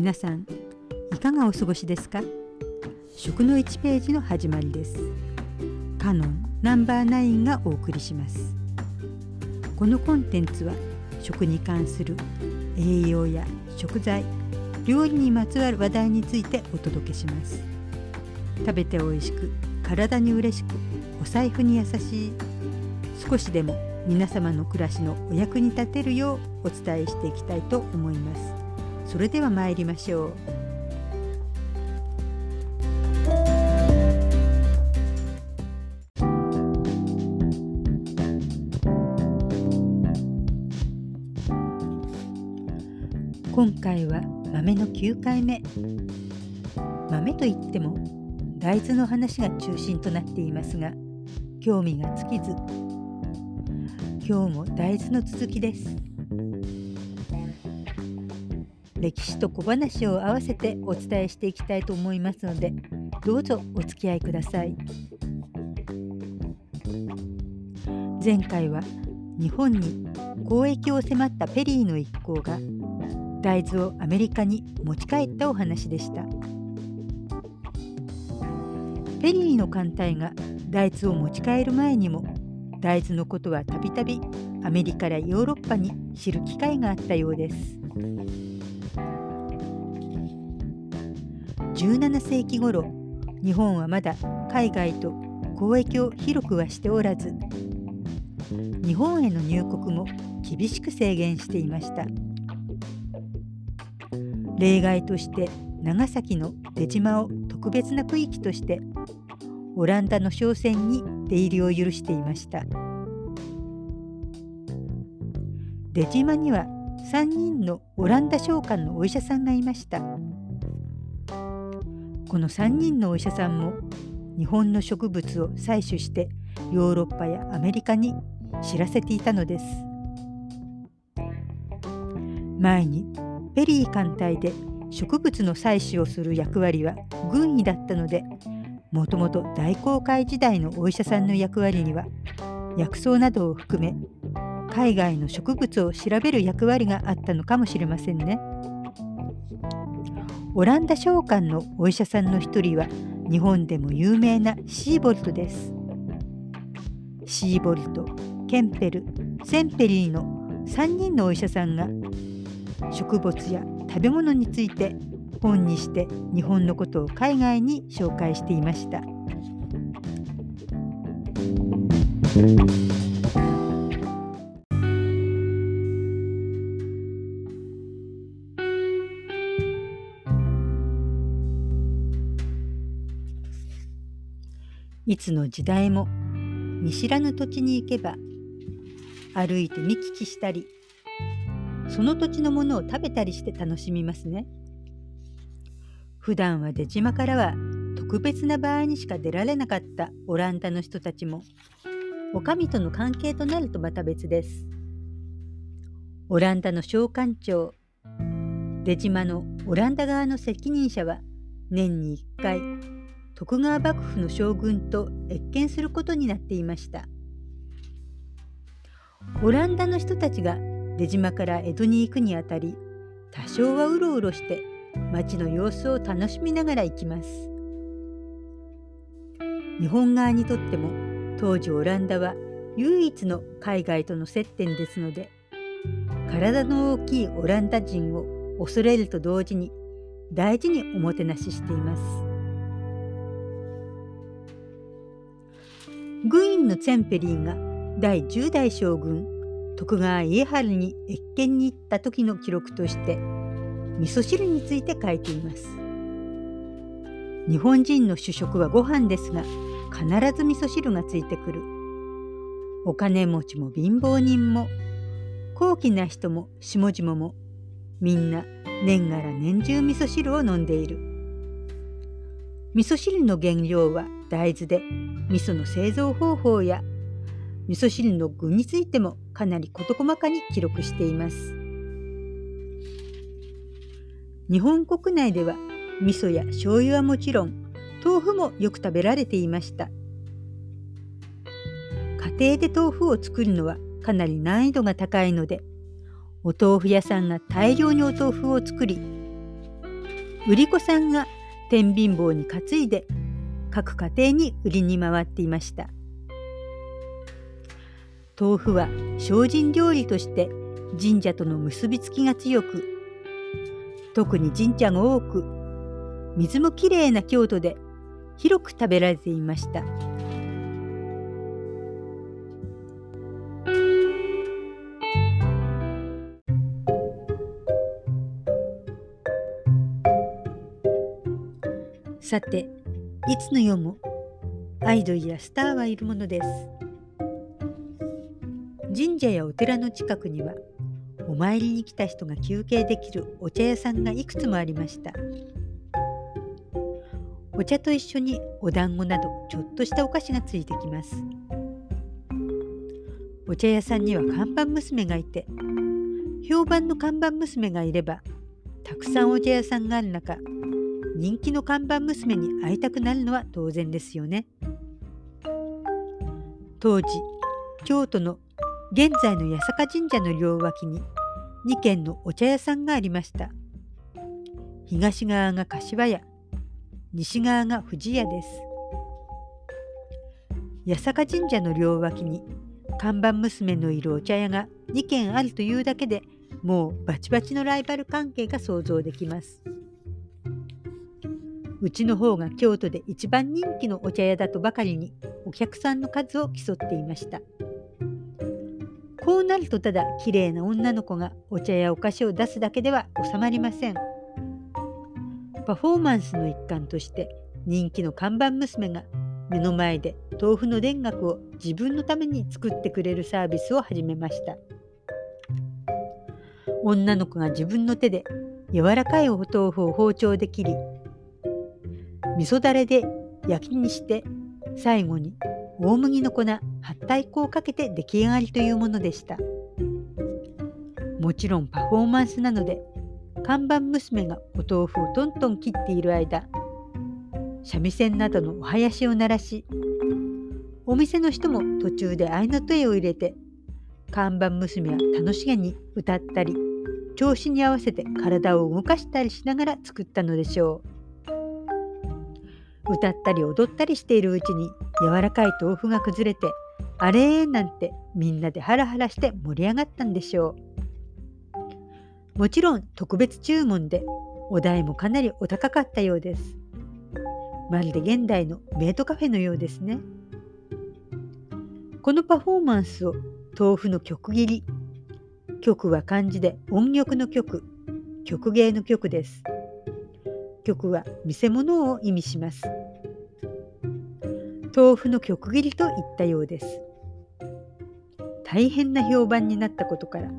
皆さんいかがお過ごしですか？食の1ページの始まりです。カノンナンバー9がお送りします。このコンテンツは食に関する栄養や食材料理にまつわる話題についてお届けします。食べて美味しく体に嬉しくお財布に優しい少しでも皆様の暮らしのお役に立てるようお伝えしていきたいと思います。それでは参りましょう。今回は豆の9回目。豆といっても大豆の話が中心となっていますが興味が尽きず今日も大豆の続きです。歴史と小話を合わせてお伝えしていきたいと思いますのでどうぞお付き合いください前回は日本に交易を迫ったペリーの一行が大豆をアメリカに持ち帰ったお話でしたペリーの艦隊が大豆を持ち帰る前にも大豆のことはたびたびアメリカやヨーロッパに知る機会があったようです。17世紀頃日本はまだ海外と交易を広くはしておらず日本への入国も厳しく制限していました。例外として長崎の出島を特別な区域としてオランダの商船に出入りを許していました。出島には3人のオランダ商館のお医者さんがいました。この3人のお医者さんも日本の植物を採取してヨーロッパやアメリカに知らせていたのです。前にペリー艦隊で植物の採取をする役割は軍医だったのでもともと大航海時代のお医者さんの役割には薬草などを含め海外の植物を調べる役割があったのかもしれませんね。オランダ商館のお医者さんの一人は日本でも有名なシーボルトです。シーボルト、ケンペル、センペリーの3人のお医者さんが植物や食べ物について本にして日本のことを海外に紹介していました。いつの時代も見知らぬ土地に行けば歩いて見聞きしたりその土地のものを食べたりして楽しみますね。普段は出島からは特別な場合にしか出られなかったオランダの人たちもお上との関係となるとまた別です。オランダの商館長出島のオランダ側の責任者は年に1回徳川幕府の将軍と謁見することになっていましたオランダの人たちが出島から江戸に行くにあたり多少はうろうろして町の様子を楽しみながら行きます日本側にとっても当時オランダは唯一の海外との接点ですので体の大きいオランダ人を恐れると同時に大事におもてなししています。軍員のツェンペリーが第10代将軍徳川家治に謁見に行った時の記録として味噌汁について書いています。日本人の主食はご飯ですが必ず味噌汁がついてくる。お金持ちも貧乏人も高貴な人も下々もみんな年がら年中味噌汁を飲んでいる。味噌汁の原料は大豆で味噌の製造方法や味噌汁の具についてもかなり事細かに記録しています。日本国内では味噌や醤油はもちろん豆腐もよく食べられていました。家庭で豆腐を作るのはかなり難易度が高いのでお豆腐屋さんが大量にお豆腐を作り売り子さんが天秤棒に担いで各家庭に売りに回っていました。豆腐は精進料理として神社との結びつきが強く特に神社が多く水もきれいな京都で広く食べられていました。さていつの世もアイドルやスターはいるものです。神社やお寺の近くにはお参りに来た人が休憩できるお茶屋さんがいくつもありました。お茶と一緒にお団子などちょっとしたお菓子がついてきます。お茶屋さんには看板娘がいて評判の看板娘がいればたくさんお茶屋さんがある中人気の看板娘に会いたくなるのは当然ですよね。当時京都の現在の八坂神社の両脇に2軒のお茶屋さんがありました。東側が柏屋西側が藤屋です。八坂神社の両脇に看板娘のいるお茶屋が2軒あるというだけでもうバチバチのライバル関係が想像できます。うちの方が京都で一番人気のお茶屋だとばかりにお客さんの数を競っていました。こうなるとただ綺麗な女の子がお茶やお菓子を出すだけでは収まりません。パフォーマンスの一環として人気の看板娘が目の前で豆腐の田楽を自分のために作ってくれるサービスを始めました。女の子が自分の手で柔らかいお豆腐を包丁で切り味噌だれで焼きにして最後に大麦の粉八体粉をかけて出来上がりというものでした。もちろんパフォーマンスなので看板娘がお豆腐をトントン切っている間三味線などのお囃子を鳴らしお店の人も途中で合いの手を入れて看板娘は楽しげに歌ったり調子に合わせて体を動かしたりしながら作ったのでしょう。歌ったり踊ったりしているうちに柔らかい豆腐が崩れてあれなんてみんなでハラハラして盛り上がったんでしょう。もちろん特別注文でお代もかなりお高かったようです。まるで現代のメイドカフェのようですね。このパフォーマンスを豆腐の曲切り曲は漢字で音曲の曲曲芸の曲です。曲は見せ物を意味します。豆腐の曲切りといったようです。大変な評判になったことから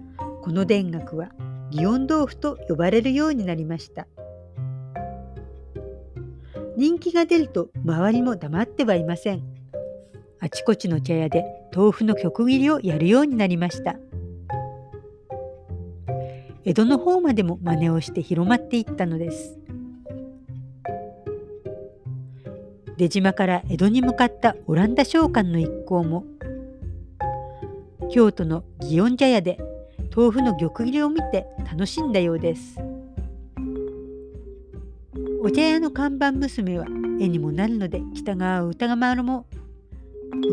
この田楽は祇園豆腐と呼ばれるようになりました。人気が出ると周りも黙ってはいません。あちこちの茶屋で豆腐の曲切りをやるようになりました。江戸の方までも真似をして広まっていったのです。出島から江戸に向かったオランダ商館の一行も京都の祇園茶屋で豆腐の玉切りを見て楽しんだようです。お茶屋の看板娘は絵にもなるので北川歌川も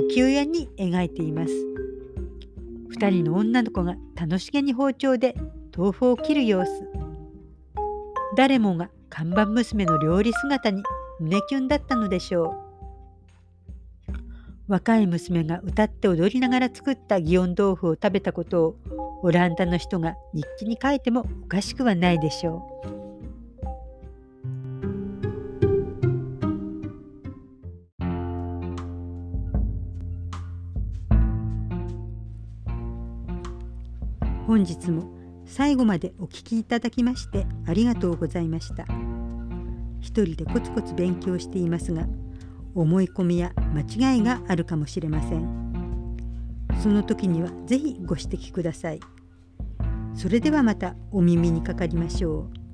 浮世絵に描いています。2人の女の子が楽しげに包丁で豆腐を切る様子。誰もが看板娘の料理姿に胸キュンだったのでしょう若い娘が歌って踊りながら作った祇園豆腐を食べたことをオランダの人が日記に書いてもおかしくはないでしょう。本日も最後までお聞きいただきましてありがとうございました。一人でコツコツ勉強していますが思い込みや間違いがあるかもしれません。その時には是非ご指摘ください。それではまたお耳にかかりましょう。